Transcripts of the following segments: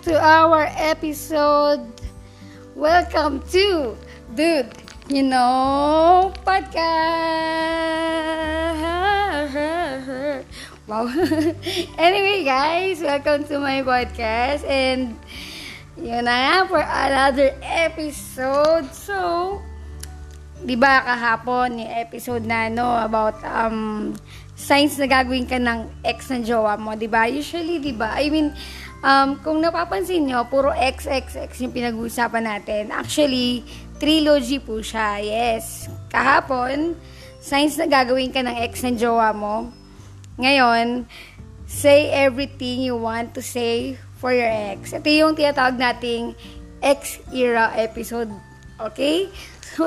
to our episode. Welcome to Dude, you know, podcast. Wow. anyway, guys, welcome to my podcast. And yun na nga for another episode. So, di ba kahapon yung episode na no about um signs na gagawin ka ng ex ng jowa mo, di ba? Usually, di ba? I mean, um, kung napapansin nyo, puro ex yung pinag-uusapan natin. Actually, trilogy po siya. Yes. Kahapon, signs na gagawin ka ng ex ng jowa mo. Ngayon, say everything you want to say for your ex. Ito yung tinatawag nating ex-era episode. Okay? So.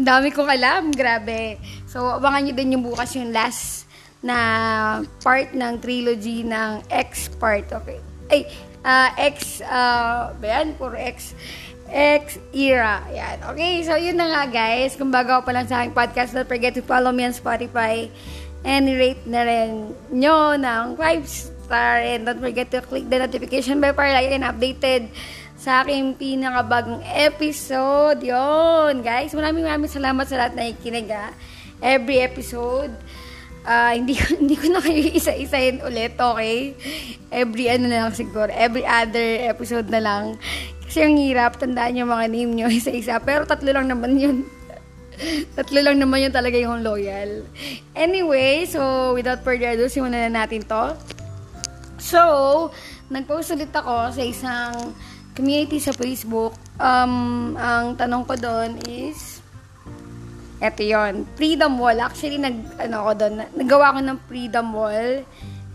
Dami kong alam. Grabe. So, abangan nyo din yung bukas yung last na part ng trilogy ng X part. Okay. Ay, uh, X, uh, ba yan? Puro X. X era. Yan. Okay, so yun na nga guys. Kung bago pa lang sa aking podcast, don't forget to follow me on Spotify and rate na rin nyo ng 5 star and don't forget to click the notification bell para lagi like updated sa aking pinakabagong episode. Yon, guys. Maraming maraming salamat sa lahat na ikinig, ha. Every episode. Uh, hindi hindi ko na kayo isa-isahin ulit, okay? Every ano na lang siguro, every other episode na lang. Kasi ang hirap, tandaan yung mga name nyo isa-isa. Pero tatlo lang naman yun. tatlo lang naman yun talaga yung loyal. Anyway, so without further ado, simulan na natin to. So, nag-post ulit ako sa isang community sa Facebook, um, ang tanong ko doon is, eto yon Freedom Wall. Actually, nag, ano ko doon, nagawa ko ng Freedom Wall.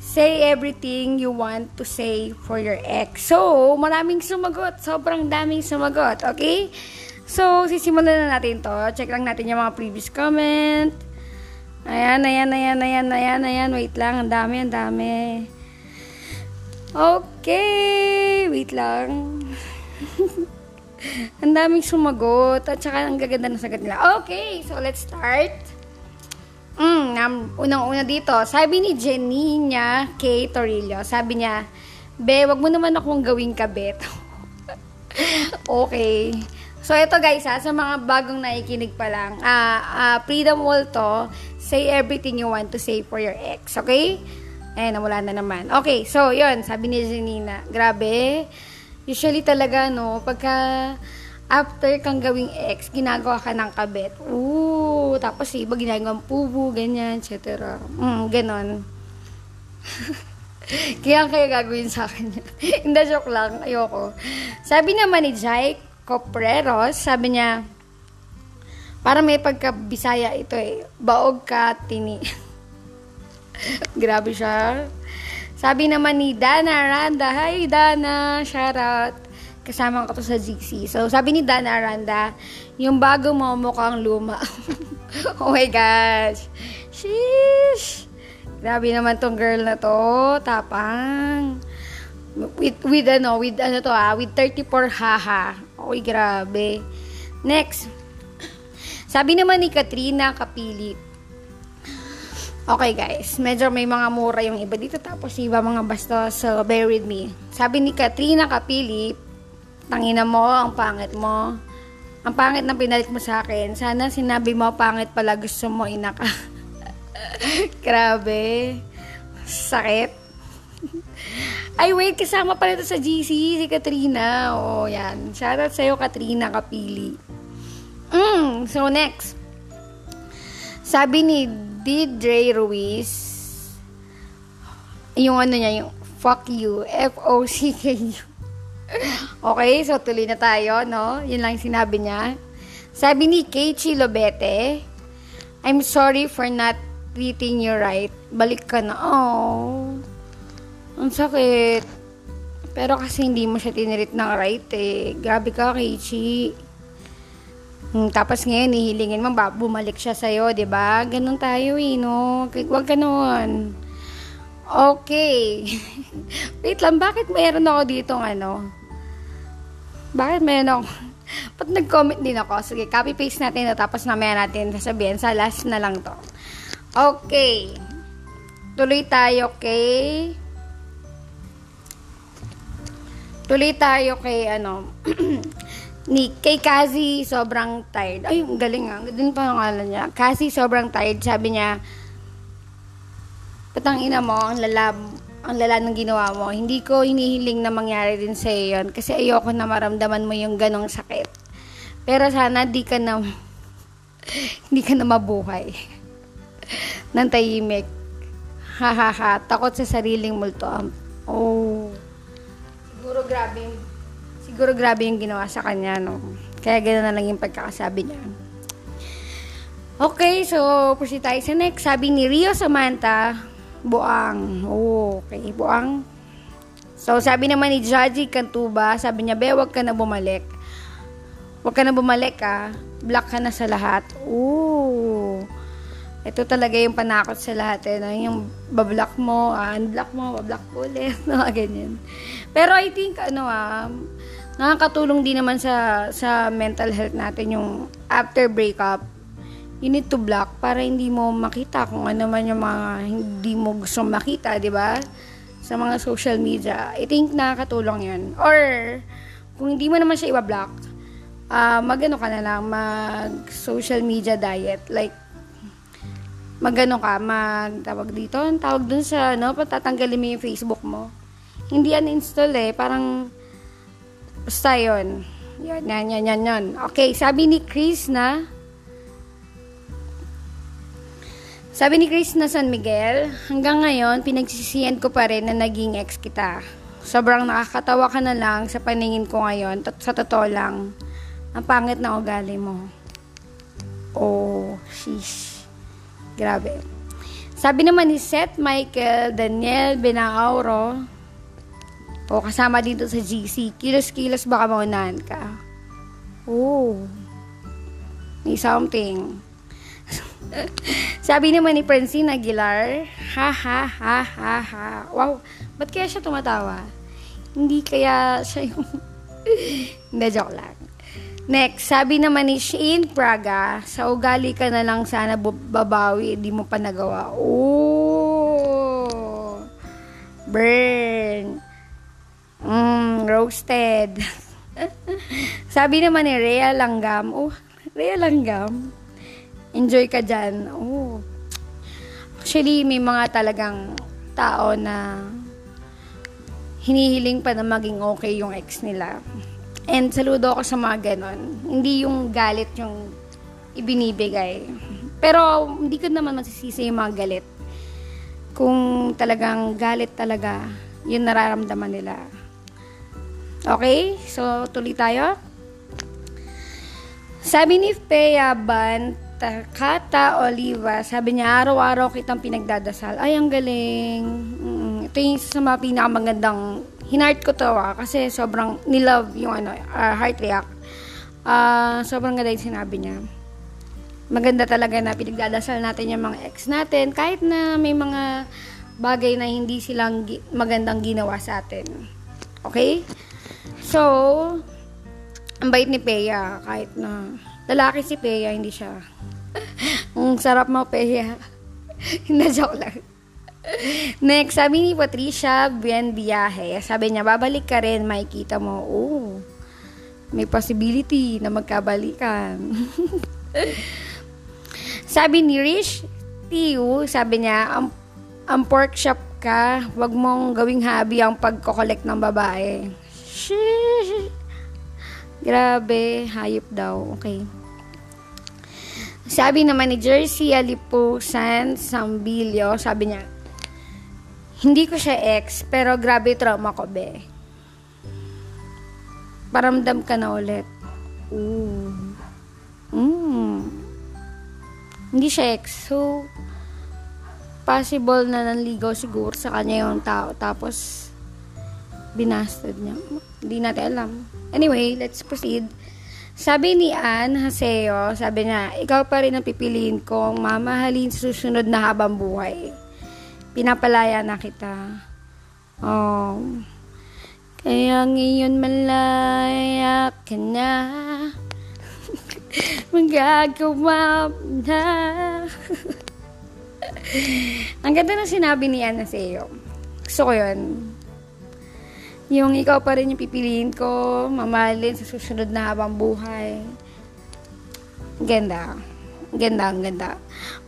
Say everything you want to say for your ex. So, maraming sumagot. Sobrang daming sumagot. Okay? So, sisimulan na natin to. Check lang natin yung mga previous comment. Ayan, ayan, ayan, ayan, ayan, ayan. Wait lang. Ang dami, ang dami. Okay. Wait lang. ang daming sumagot. At saka ang gaganda ng sagot nila. Okay, so let's start. Mm, unang-una dito, sabi ni Jenny niya kay Torillo, sabi niya, Be, wag mo naman akong gawing kabet. okay. So, ito guys ha, sa mga bagong naikinig pa lang, uh, uh, Freedom Wall to, say everything you want to say for your ex, okay? Eh, nawala na naman. Okay, so, yun, sabi ni Janina, grabe, Usually talaga, no, pagka after kang gawing ex, ginagawa ka ng kabet. Ooh, tapos iba ginagawa pubo, ganyan, etc. Mm, ganon. Kaya kaya gagawin sa akin yan. Hindi, joke lang. Ayoko. Sabi naman ni Jai Copreros, sabi niya, para may pagkabisaya ito eh. Baog ka, tini. Grabe siya. Sabi naman ni Dana Aranda, Hi Dana, shoutout. Kasama ko to sa GC. So, sabi ni Dana Aranda, yung bago mo mukhang luma. oh my gosh. Sheesh. Grabe naman tong girl na to. Tapang. With, with ano, with ano to ah, with 34 haha. Okay, grabe. Next. Sabi naman ni Katrina Kapili, Okay guys, medyo may mga mura yung iba dito tapos iba mga basta so bear with me. Sabi ni Katrina Kapili, tangina mo, ang pangit mo. Ang pangit na pinalik mo sa akin. Sana sinabi mo pangit pala gusto mo inaka. Grabe. Sakit. Ay, wait, kasama pala ito sa GC, si Katrina. O, oh, yan. Shoutout sa'yo, Katrina Kapili. Mm, so, next. Sabi ni did Dre Ruiz yung ano niya, yung fuck you, F-O-C-K-U. okay, so tuloy na tayo, no? Yun lang sinabi niya. Sabi ni Keiichi Lobete, I'm sorry for not treating you right. Balik ka na. Oh. Ang sakit. Pero kasi hindi mo siya tinirit ng right eh. Grabe ka, Keiichi. Hmm, tapos ngayon, ihilingin mo, ba, bumalik siya sa'yo, ba? Ganun tayo eh, no? Huwag ganun. Okay. Wait lang, bakit mayroon ako dito ano? Bakit mayroon ako? Ba't nag-comment din ako? Sige, copy-paste natin na tapos mamaya natin sasabihin sa last na lang to. Okay. Tuloy tayo, okay? tuloy tayo kay ano, ni kay Kazi sobrang tired. Ay, galing ah. Din pa ang pangalan niya. Kazi sobrang tired. Sabi niya, patang ina mo, ang lala, ang lala ng ginawa mo. Hindi ko hinihiling na mangyari din sa iyo yun. Kasi ayoko na maramdaman mo yung ganong sakit. Pero sana di ka na, hindi ka na mabuhay. Nang tahimik. Ha ha ha. Takot sa sariling multo. Oh. Siguro grabe yung, siguro grabe yung ginawa sa kanya, no? Kaya gano'n na lang yung pagkakasabi niya. Okay, so proceed tayo sa next. Sabi ni Rio Samantha, Buang. Oh, okay, Buang. So, sabi naman ni Jaji Kantuba, sabi niya, Be, wag ka na bumalik. Wag ka na bumalik, ah. Black ka na sa lahat. Ooh. Ito talaga yung panakot sa lahat, eh. No? Yung bablock mo, ah, unblock mo, bablock ulit. No, ganyan. Pero I think, ano ah, nakakatulong din naman sa, sa mental health natin yung after breakup, you need to block para hindi mo makita kung ano man yung mga hindi mo gusto makita, di ba? Sa mga social media. I think nakakatulong yun. Or, kung hindi mo naman siya i-block, uh, magano ka na lang, mag social media diet. Like, magano ka, mag tawag dito, tawag dun sa, no, patatanggalin mo yung Facebook mo. Hindi uninstall eh, parang, basta yun. Yan, yan, yan, yan, yan. Okay, sabi ni Chris na, Sabi ni Chris na San Miguel, hanggang ngayon, pinagsisiyan ko pa rin na naging ex kita. Sobrang nakakatawa ka na lang sa paningin ko ngayon, sa totoo lang. Ang pangit na ugali mo. Oh, sheesh. Grabe. Sabi naman ni Seth Michael Daniel Benauro, o kasama dito sa GC, kilos-kilos baka maunahan ka. Oh, may something. Sabi naman ni Francine Aguilar, ha ha ha ha ha. Wow, ba't kaya siya tumatawa? Hindi kaya siya yung... Hindi, joke lang. Next, sabi naman ni Shane Praga, sa ugali ka na lang sana babawi, di mo pa nagawa. Oh! Burn! Mmm, roasted. sabi naman ni Rhea Langgam, oh, Rhea Langgam, enjoy ka dyan. Oh. Actually, may mga talagang tao na hinihiling pa na maging okay yung ex nila. And saludo ako sa mga ganon. Hindi yung galit yung ibinibigay. Pero hindi ko naman masisisi yung mga galit. Kung talagang galit talaga, yun nararamdaman nila. Okay? So, tuloy tayo. Sabi ni Pea Bant, Kata Oliva, sabi niya, araw-araw kitang pinagdadasal. Ay, ang galing. Mm, ito yung isa sa mga pinakamagandang, hinart ko to ah, kasi sobrang nilove yung ano, uh, heart react. Uh, sobrang ganda yung sinabi niya. Maganda talaga na pinagdadasal natin yung mga ex natin, kahit na may mga bagay na hindi silang magandang ginawa sa atin. Okay? So, ang bait ni Peya, kahit na lalaki si Peya, hindi siya ang sarap mo, Peya. Hindi, joke lang. Next, sabi ni Patricia Bien Biyahe, sabi niya, babalik ka rin, makikita mo. Oh, may possibility na magkabalikan. sabi ni Rich Tiu, sabi niya, ang, ang pork shop ka, wag mong gawing hobby ang pagkokolek ng babae. Sheesh. Grabe, hayop daw. Okay. Sabi naman ni Jersey Alipusan Sambilio, sabi niya, hindi ko siya ex, pero grabe trauma ko, be. Paramdam ka na ulit. Ooh. Mm. Hindi siya ex. So, possible na nanligaw siguro sa kanya yung tao. Tapos, binastad niya. Hindi natin alam. Anyway, let's proceed. Sabi ni Ann Haseo, sabi niya, ikaw pa rin ang pipiliin kong mamahalin sa susunod na habang buhay. Pinapalaya na kita. Oh. Kaya ngayon malaya ka na. Magagawa na. ang ganda na sinabi ni Ann Haseo. Gusto ko yun. Yung ikaw pa rin yung pipiliin ko, mamahalin sa susunod na habang buhay. Ganda. Ganda, ang ganda.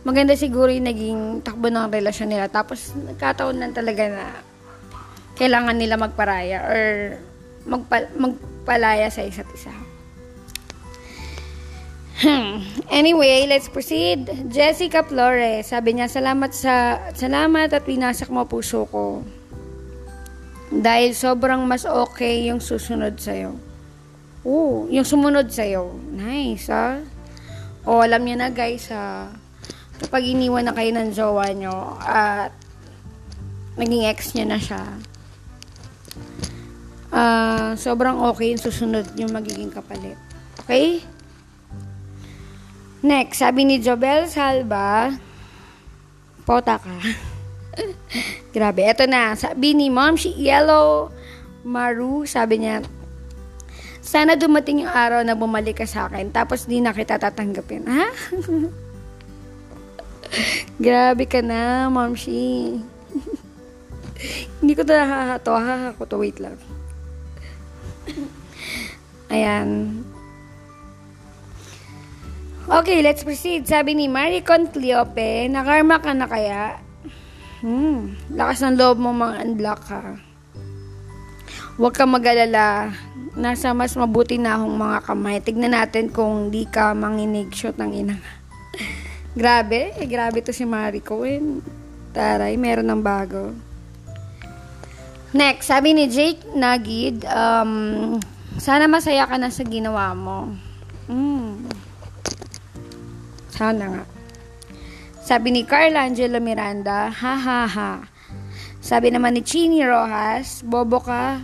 Maganda siguro yung naging takbo ng relasyon nila. Tapos, nagkataon lang talaga na kailangan nila magparaya or magpa- magpalaya sa isa't isa. Hmm. Anyway, let's proceed. Jessica Flores, sabi niya, salamat sa salamat at pinasak mo puso ko. Dahil sobrang mas okay yung susunod sa'yo. Oo, yung sumunod sa'yo. Nice, ah. O, alam niyo na guys, ah, kapag iniwan na kayo ng jowa nyo at naging ex niya na siya, ah, sobrang okay yung susunod yung magiging kapalit. Okay? Next, sabi ni Jobel Salva, pota ka. Grabe, eto na. Sabi ni Mom, si Yellow Maru, sabi niya, sana dumating yung araw na bumalik ka sa akin, tapos di na kita tatanggapin. Ha? Grabe ka na, Mom Shi. Hindi ko na hahato. Haha ko to. Wait lang. Ayan. Okay, let's proceed. Sabi ni Maricon Cleope, nakarma ka na kaya? Hmm, lakas ng loob mo mga unblock ka. Huwag ka mag-alala. Nasa mas mabuti na akong mga kamay. Tignan natin kung di ka manginig shoot ng ina. grabe, eh, grabe to si Marico. Eh. Taray, meron ng bago. Next, sabi ni Jake Nagid, um, sana masaya ka na sa ginawa mo. Hmm. Sana nga. Sabi ni Carla Angelo Miranda, ha ha ha. Sabi naman ni Chini Rojas, bobo ka.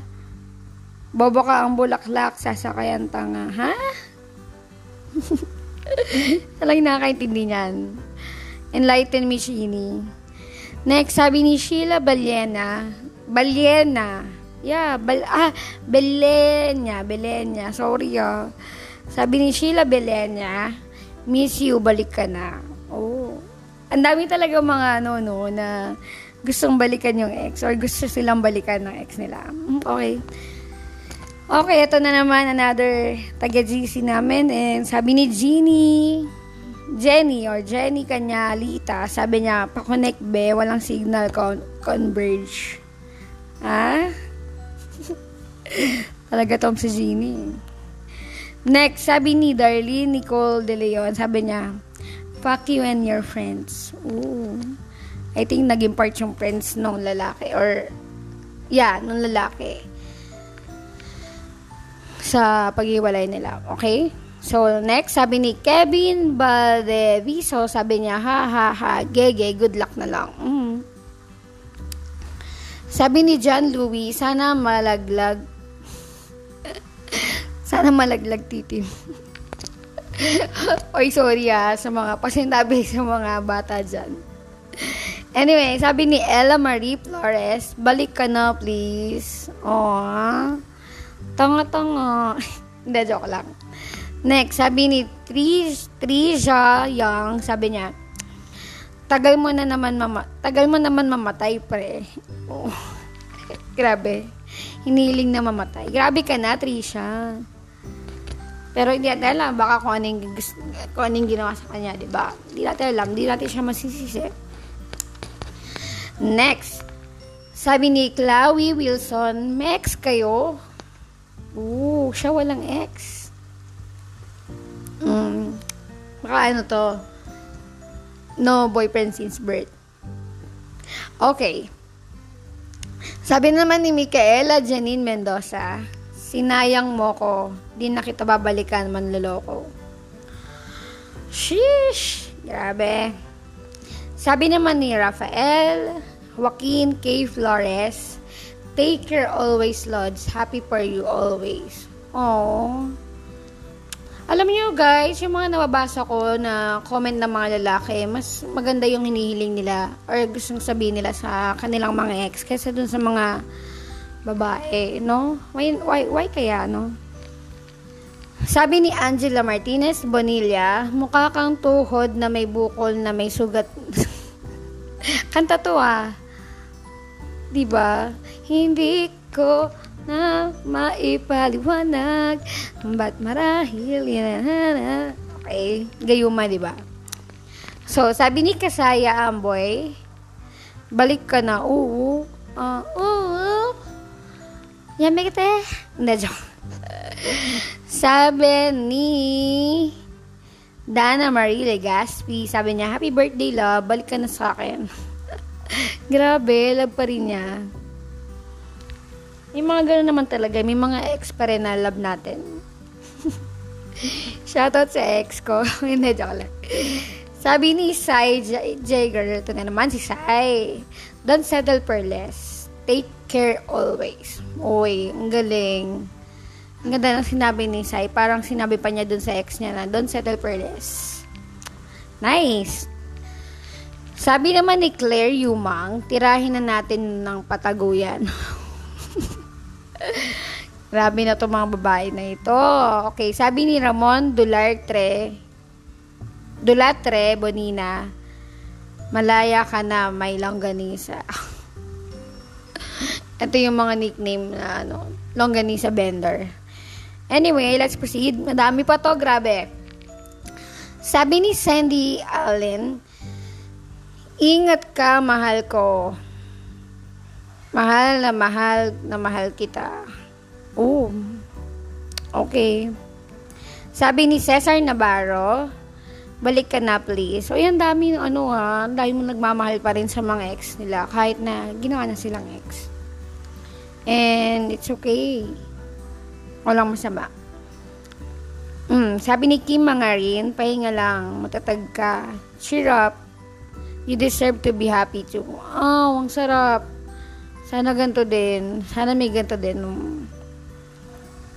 Bobo ka ang bulaklak, sasakayan tanga. Ha? Talagang nakakaintindi niyan. Enlighten me, Chini. Next, sabi ni Sheila Balyena, Balyena. Yeah, bal ah, Belenya, Belenya. Sorry ah. Sabi ni Sheila Belenya, miss you, balik ka na. Ang dami talaga mga ano, no, na gustong balikan yung ex or gusto silang balikan ng ex nila. Mm, Okay. Okay, ito na naman another taga-GC namin. And sabi ni Jeannie, Jenny or Jenny Kanyalita, sabi niya, pa-connect be, walang signal con- converge. Ha? Talaga tom si Jeannie. Next, sabi ni Darlene Nicole De Leon, sabi niya, fuck you and your friends. Ooh. I think naging part yung friends nung lalaki or yeah, nung lalaki sa paghiwalay nila. Okay? So, next, sabi ni Kevin Baldeviso, sabi niya, ha, ha, ha, gege, good luck na lang. Mm. Sabi ni John Louis, sana malaglag sana malaglag titim. Oy, sorry ah, sa mga pasintabi sa mga bata dyan. Anyway, sabi ni Ella Marie Flores, balik ka na please. Aww. Tanga-tanga. Hindi, joke lang. Next, sabi ni Trish, Trisha Young, sabi niya, tagal mo na naman mama, tagal mo naman mamatay pre. Oh. Grabe. Hiniling na mamatay. Grabe ka na, Trisha. Pero hindi natin alam, baka kung anong, kung anong ginawa sa kanya, di ba? Hindi natin alam, hindi natin siya masisisi. Next, sabi ni Chloe Wilson, may ex kayo? Oo, siya walang ex. Mm, baka ano to, no boyfriend since birth. Okay. Sabi naman ni Micaela Janine Mendoza, sinayang mo ko, di na kita babalikan manloloko. Sheesh! Grabe. Sabi naman ni Rafael Joaquin K. Flores, Take care always, Lods. Happy for you always. Oh. Alam niyo guys, yung mga nababasa ko na comment ng mga lalaki, mas maganda yung hinihiling nila or gustong sabihin nila sa kanilang mga ex kaysa dun sa mga babae, no? Why, why, why kaya, no? Sabi ni Angela Martinez Bonilla, mukha kang tuhod na may bukol na may sugat. Kanta to ah. 'Di ba? Hindi ko na maipaliwanag ba't marahil yan okay gayuma di ba so sabi ni Kasaya Amboy balik ka na oo uh, oo yame kita hindi joke sabi ni Dana Marie Legaspi, sabi niya, Happy birthday, love. Balik ka na sa akin. Grabe, love pa rin niya. May mga gano'n naman talaga. May mga ex pa rin na love natin. Shoutout sa ex ko. Hindi, joke lang. Sabi ni Sai Jager, ito na naman si Sai. Don't settle for less. Take care always. Uy, ang galing. Ang ganda ng sinabi ni Sai. Parang sinabi pa niya dun sa ex niya na, don't settle for less. Nice. Sabi naman ni Claire Yumang, tirahin na natin ng pataguyan. Grabe na to mga babae na ito. Okay, sabi ni Ramon Dulatre, Dulatre Bonina, malaya ka na, may longganisa. ito yung mga nickname na ano, longganisa vendor. Anyway, let's proceed. Madami pa to, grabe. Sabi ni Sandy Allen, Ingat ka, mahal ko. Mahal na mahal na mahal kita. Oh. Okay. Sabi ni Cesar Navarro, balik ka na please. So, yan dami ano ha, dahil mo nagmamahal pa rin sa mga ex nila kahit na ginawa na silang ex. And it's okay. Walang masama. Mm, sabi ni Kim Mangarin, pahinga lang, matatag ka. Cheer up. You deserve to be happy too. Oh, ang sarap. Sana ganito din. Sana may ganito din.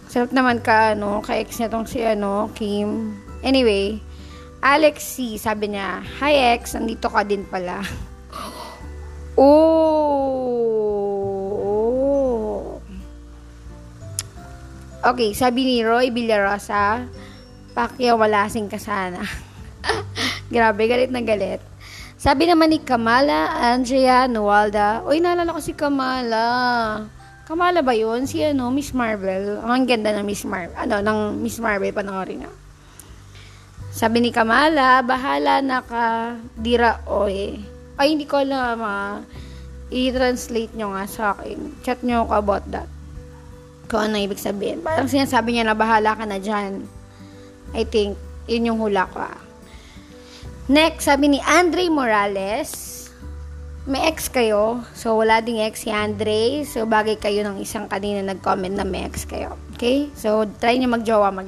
Sarap naman ka, ano, ka-ex niya tong si, ano, Kim. Anyway, Alex C, sabi niya, Hi ex, nandito ka din pala. oh. Okay, sabi ni Roy Villarosa, pakiawalasin ka sana. Grabe, galit na galit. Sabi naman ni Kamala Andrea Nualda, Uy, naalala ko si Kamala. Kamala ba yun? Si ano, Miss Marvel. Ang ganda ng Miss Marvel. Ano, ng Miss Marvel, panoorin nga. Sabi ni Kamala, bahala na ka, dira oy. Ay, hindi ko alam ah. I-translate nyo nga sa akin. Chat nyo ako about that kung ano ibig sabihin. Parang sinasabi niya na bahala ka na dyan. I think, yun yung hula ko ah. Next, sabi ni Andre Morales, may ex kayo. So, wala ding ex si Andre. So, bagay kayo ng isang kanina nag-comment na may ex kayo. Okay? So, try niyo magjowa mag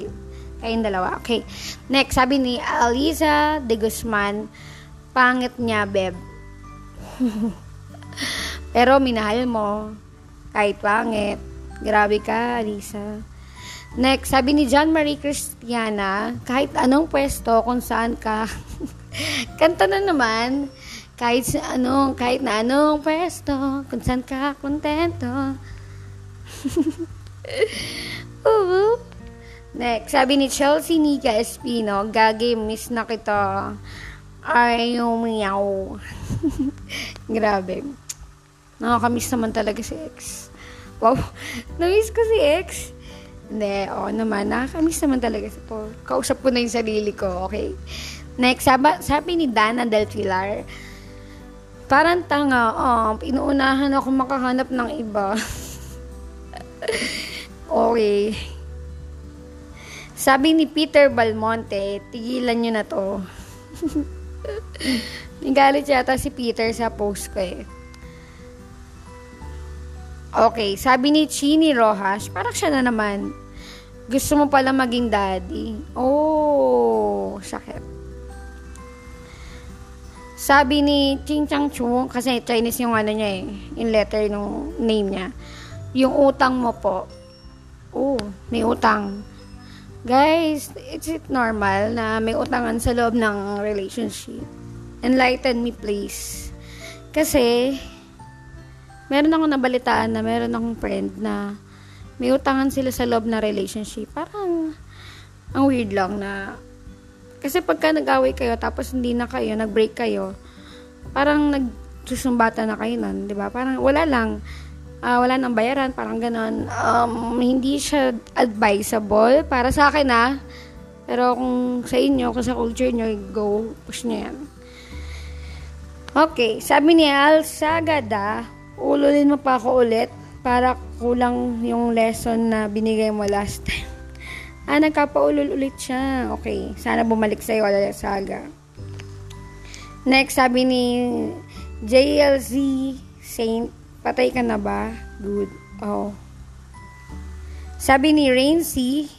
kayong dalawa. Okay. Next, sabi ni Aliza de Guzman, pangit niya, beb. Pero minahal mo. Kahit pangit. Grabe ka, Alisa. Next, sabi ni John Marie Cristiana, kahit anong pwesto kung saan ka, kanta na naman, kahit sa anong, kahit na anong pwesto, kung saan ka kontento. uh Next, sabi ni Chelsea Nika Espino, gagi, miss na kita. Ay, umiyaw. Grabe. Nakakamiss naman talaga si X. Wow, namiss ko si X. Hindi, oo naman. Nakakamiss naman talaga Paul. Kausap ko na yung sarili ko, okay? Next, sabi, sabi ni Dana Del Pilar, parang tanga, oh, inuunahan ako makahanap ng iba. okay. Sabi ni Peter Balmonte, tigilan nyo na to. Nagalit yata si Peter sa post ko eh. Okay, sabi ni Chini Rojas, parang siya na naman. Gusto mo pala maging daddy. Oh, sakit. Sabi ni Ching Chang Chung, kasi Chinese yung ano niya eh, yung letter ng name niya. Yung utang mo po. Oh, may utang. Guys, it's it normal na may utangan sa loob ng relationship. Enlighten me please. Kasi, meron akong nabalitaan na meron akong friend na may utangan sila sa loob na relationship. Parang, ang weird lang na, kasi pagka nag-away kayo, tapos hindi na kayo, nag-break kayo, parang nagsusumbata na kayo nun, di ba? Parang wala lang. uh, wala nang bayaran, parang ganon. Um, hindi siya advisable para sa akin ah. Pero kung sa inyo, kung sa culture nyo, go, push nyo yan. Okay, sabi ni Al Sagada, ululin mo pa ako ulit para kulang yung lesson na binigay mo last time. ah, nagkapaulol ulit siya. Okay, sana bumalik sa'yo, Saga. Next, sabi ni JLZ Saint, patay ka na ba? Good. Oh. Sabi ni Rainsy,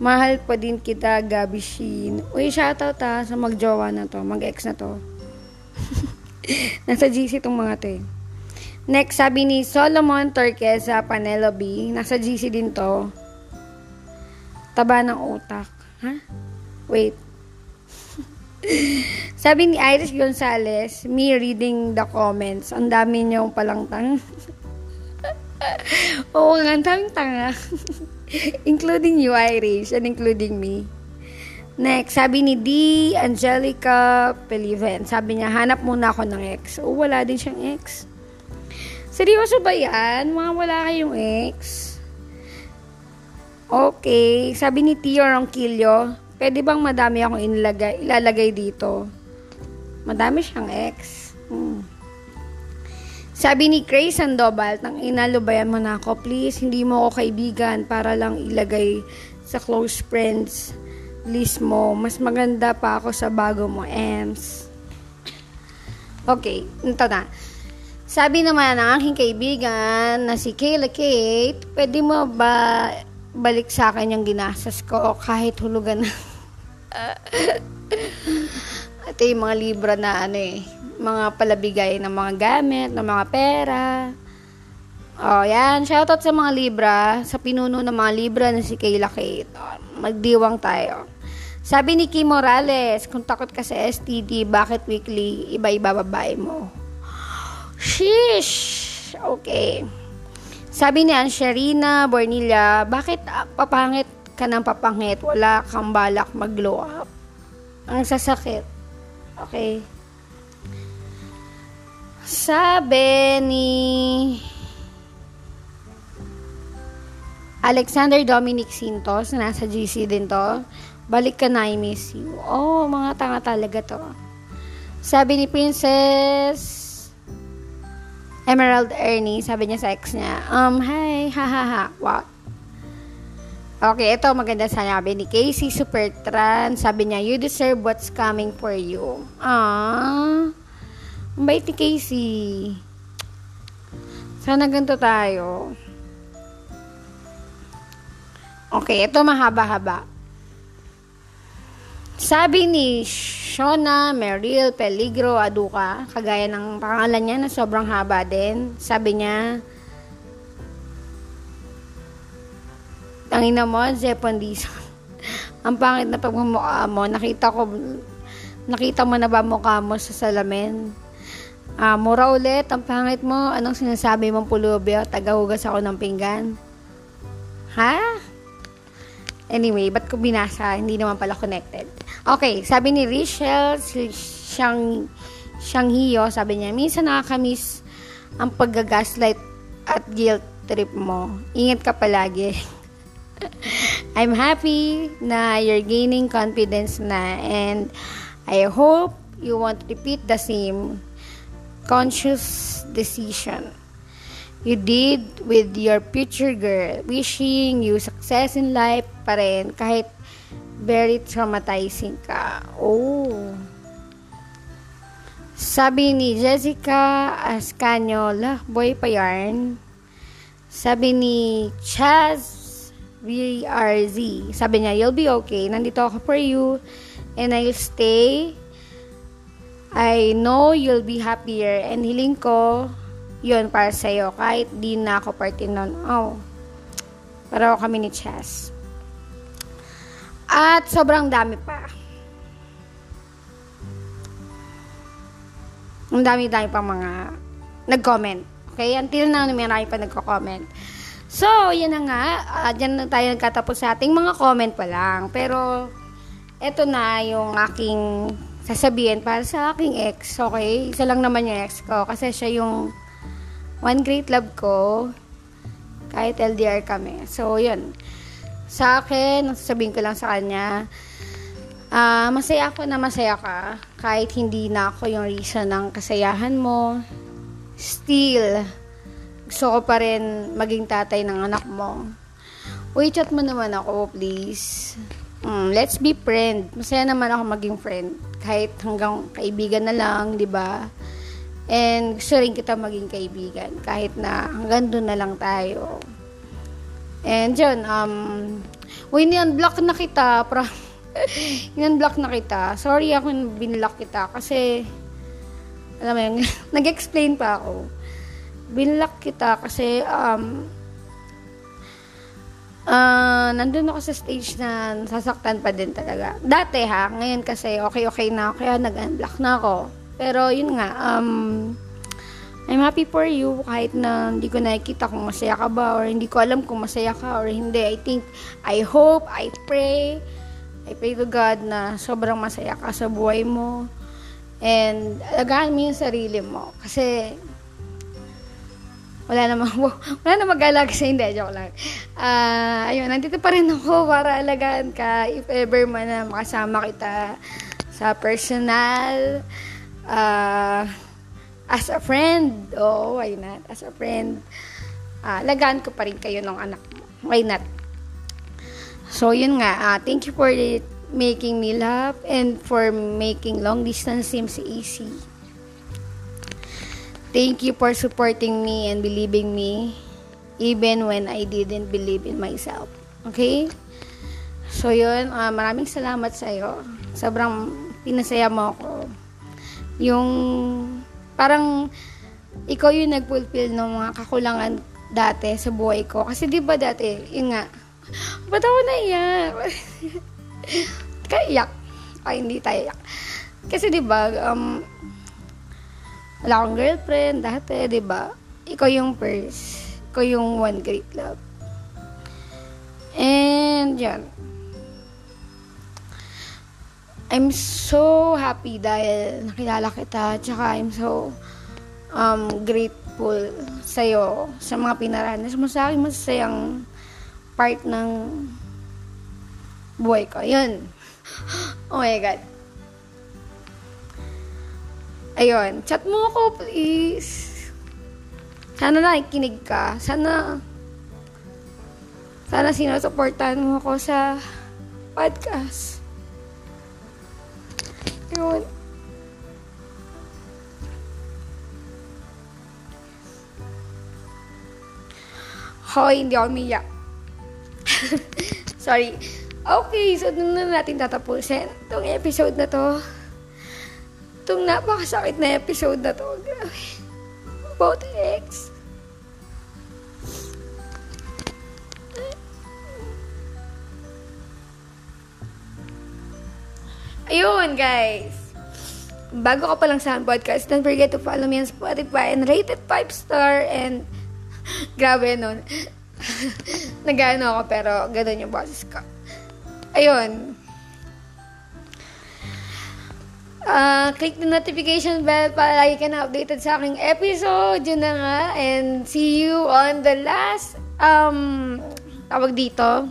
mahal pa din kita, Gabi Sheen. Uy, shoutout ha, sa magjowa na to, mag-ex na to. nasa GC tong mga to eh. Next, sabi ni Solomon Torqueza Panelope, nasa GC din to. Taba ng utak. Ha? Wait. Sabi ni Iris Gonzalez, me reading the comments, ang dami niyong palang tang. Oo nga, ang tanga. including you, Irish, and including me. Next, sabi ni D. Angelica Peliven. Sabi niya, hanap muna ako ng ex. O, wala din siyang ex. Seryoso ba yan? Mga wala kayong ex? Okay. Sabi ni Tio Ronquillo, pwede bang madami akong inilagay, ilalagay dito? Madami siyang ex. Hmm. Sabi ni Grace Sandoval, nang inalubayan mo na ako, please, hindi mo ako kaibigan para lang ilagay sa close friends list mo. Mas maganda pa ako sa bago mo, Ems. Okay, ito na. Sabi naman ng aking kaibigan na si Kayla Kate, pwede mo ba balik sa akin yung ginasas ko kahit hulugan na. Ito yung mga libra na ano eh, mga palabigay ng mga gamit, ng mga pera. Oh, yan. Shoutout sa mga libra, sa pinuno ng mga libra na si Kayla Kate. Oh, magdiwang tayo. Sabi ni Kim Morales, kung takot ka sa STD, bakit weekly iba-iba babae mo? Sheesh! Okay. Sabi ni Ansherina Bornilla, bakit uh, papangit ka ng papangit? Wala kang balak mag-glow up. Ang sasakit. Okay. Sabi ni Alexander Dominic Sintos, nasa GC din to, balik ka na, I miss you. Oh, mga tanga talaga to. Sabi ni Princess Emerald Ernie, sabi niya sa ex niya, um, hi, ha ha ha, what? Okay, ito maganda sabi ni Casey Supertran. Sabi niya, you deserve what's coming for you. Ah, ang bait ni Casey. Sana ganito tayo. Okay, ito mahaba-haba. Sabi ni Shona Merrill Peligro Aduca, kagaya ng pangalan niya na sobrang haba din. Sabi niya, ang ina mo, Zepon ang pangit na pagmumukha mo, nakita ko, nakita mo na ba mukha mo sa salamin? Ah, mura ulit, ang pangit mo, anong sinasabi mong pulubyo? Tagahugas ako ng pinggan. Ha? Anyway, ba't ko binasa? Hindi naman pala connected. Okay, sabi ni Rachel Shang Shanghiyo, sabi niya, minsan nakakamiss ang paggagaslight at guilt trip mo. Ingat ka palagi. I'm happy na you're gaining confidence na and I hope you won't repeat the same conscious decision you did with your future girl. Wishing you success in life pa rin kahit very traumatizing ka. Oh. Sabi ni Jessica Ascanio, lah, boy pa yarn. Sabi ni Chaz VRZ, sabi niya, you'll be okay. Nandito ako for you and I'll stay. I know you'll be happier and hiling ko yun para sa'yo kahit di na ako party nun. Oh. Pero kami ni Chaz. At sobrang dami pa. Ang dami-dami pang mga nag-comment. Okay? Until now, marami pa nagko-comment. So, yan na nga. Uh, dyan na tayo nagkatapos sa ating mga comment pa lang. Pero, eto na yung aking sasabihin para sa aking ex. Okay? Isa lang naman yung ex ko. Kasi siya yung one great love ko, kahit LDR kami. So, yun. Sa akin, sasabihin ko lang sa kanya, uh, masaya ako na masaya ka, kahit hindi na ako yung reason ng kasayahan mo. Still, gusto ko pa rin maging tatay ng anak mo. Uy, chat mo naman ako, please. Mm, let's be friend. Masaya naman ako maging friend. Kahit hanggang kaibigan na lang, di ba? And gusto rin kita maging kaibigan. Kahit na hanggang doon na lang tayo. And yun, um, uy, ni-unblock na kita. Pra, ni-unblock na kita. Sorry ako binlock kita. Kasi, alam mo yun, nag-explain pa ako. Binlock kita kasi, um, uh, nandun ako sa stage na sasaktan pa din talaga. Dati ha, ngayon kasi okay-okay na ako, kaya nag-unblock na ako. Pero yun nga, um, I'm happy for you kahit na hindi ko nakikita kung masaya ka ba or hindi ko alam kung masaya ka or hindi. I think, I hope, I pray, I pray to God na sobrang masaya ka sa buhay mo. And alagaan mo yung sarili mo. Kasi wala namang, wala namang mag-alaga sa hindi, joke lang. Uh, ayun, nandito pa rin ako para alagaan ka if ever man na makasama kita sa personal, uh, as a friend. Oh, why not? As a friend. Uh, alagaan ko pa rin kayo ng anak mo. Why not? So, yun nga. Uh, thank you for it, making me laugh and for making long distance seems easy. Thank you for supporting me and believing me even when I didn't believe in myself. Okay? So, yun. Uh, maraming salamat sa iyo. Sobrang pinasaya mo ako. Yung parang ikaw yung nag-fulfill ng mga kakulangan dati sa buhay ko. Kasi di ba dati, yun nga, ba't ako naiyak? Kaya iyak. Ay, hindi tayo iyak. Kasi di ba, um, wala akong girlfriend dati, di ba? Ikaw yung first. Ikaw yung one great love. And, yan. I'm so happy dahil nakilala kita. Tsaka I'm so um, grateful sa'yo sa mga pinaranas mo sa akin. Masasayang part ng buhay ko. Yun. Oh my God. Ayun, chat mo ako, please. Sana nakikinig ka. Sana, sana sinusuportahan mo ako sa podcast. Ayun. Hoy, hindi ako umiyak. Sorry. Okay, so doon na natin tatapusin itong episode na to itong napakasakit na episode na to. Grabe. About ex. Ayun, guys. Bago ka pa lang sa podcast, don't forget to follow me on Spotify and rate it 5 star and grabe nun. Nagano ako pero ganun yung boses ko. Ayun. Uh, click the notification bell para lagi ka na updated sa aking episode. Yun na nga. And see you on the last, um, tawag dito.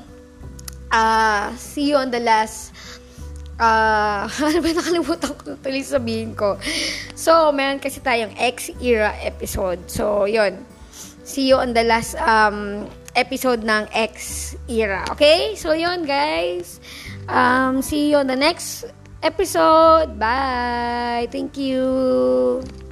Uh, see you on the last, uh, ano ba nakalimutan ko tuloy sabihin ko. So, meron kasi tayong X-era episode. So, yun. See you on the last, um, episode ng X-era. Okay? So, yun, guys. Um, see you on the next episode. Bye. Thank you.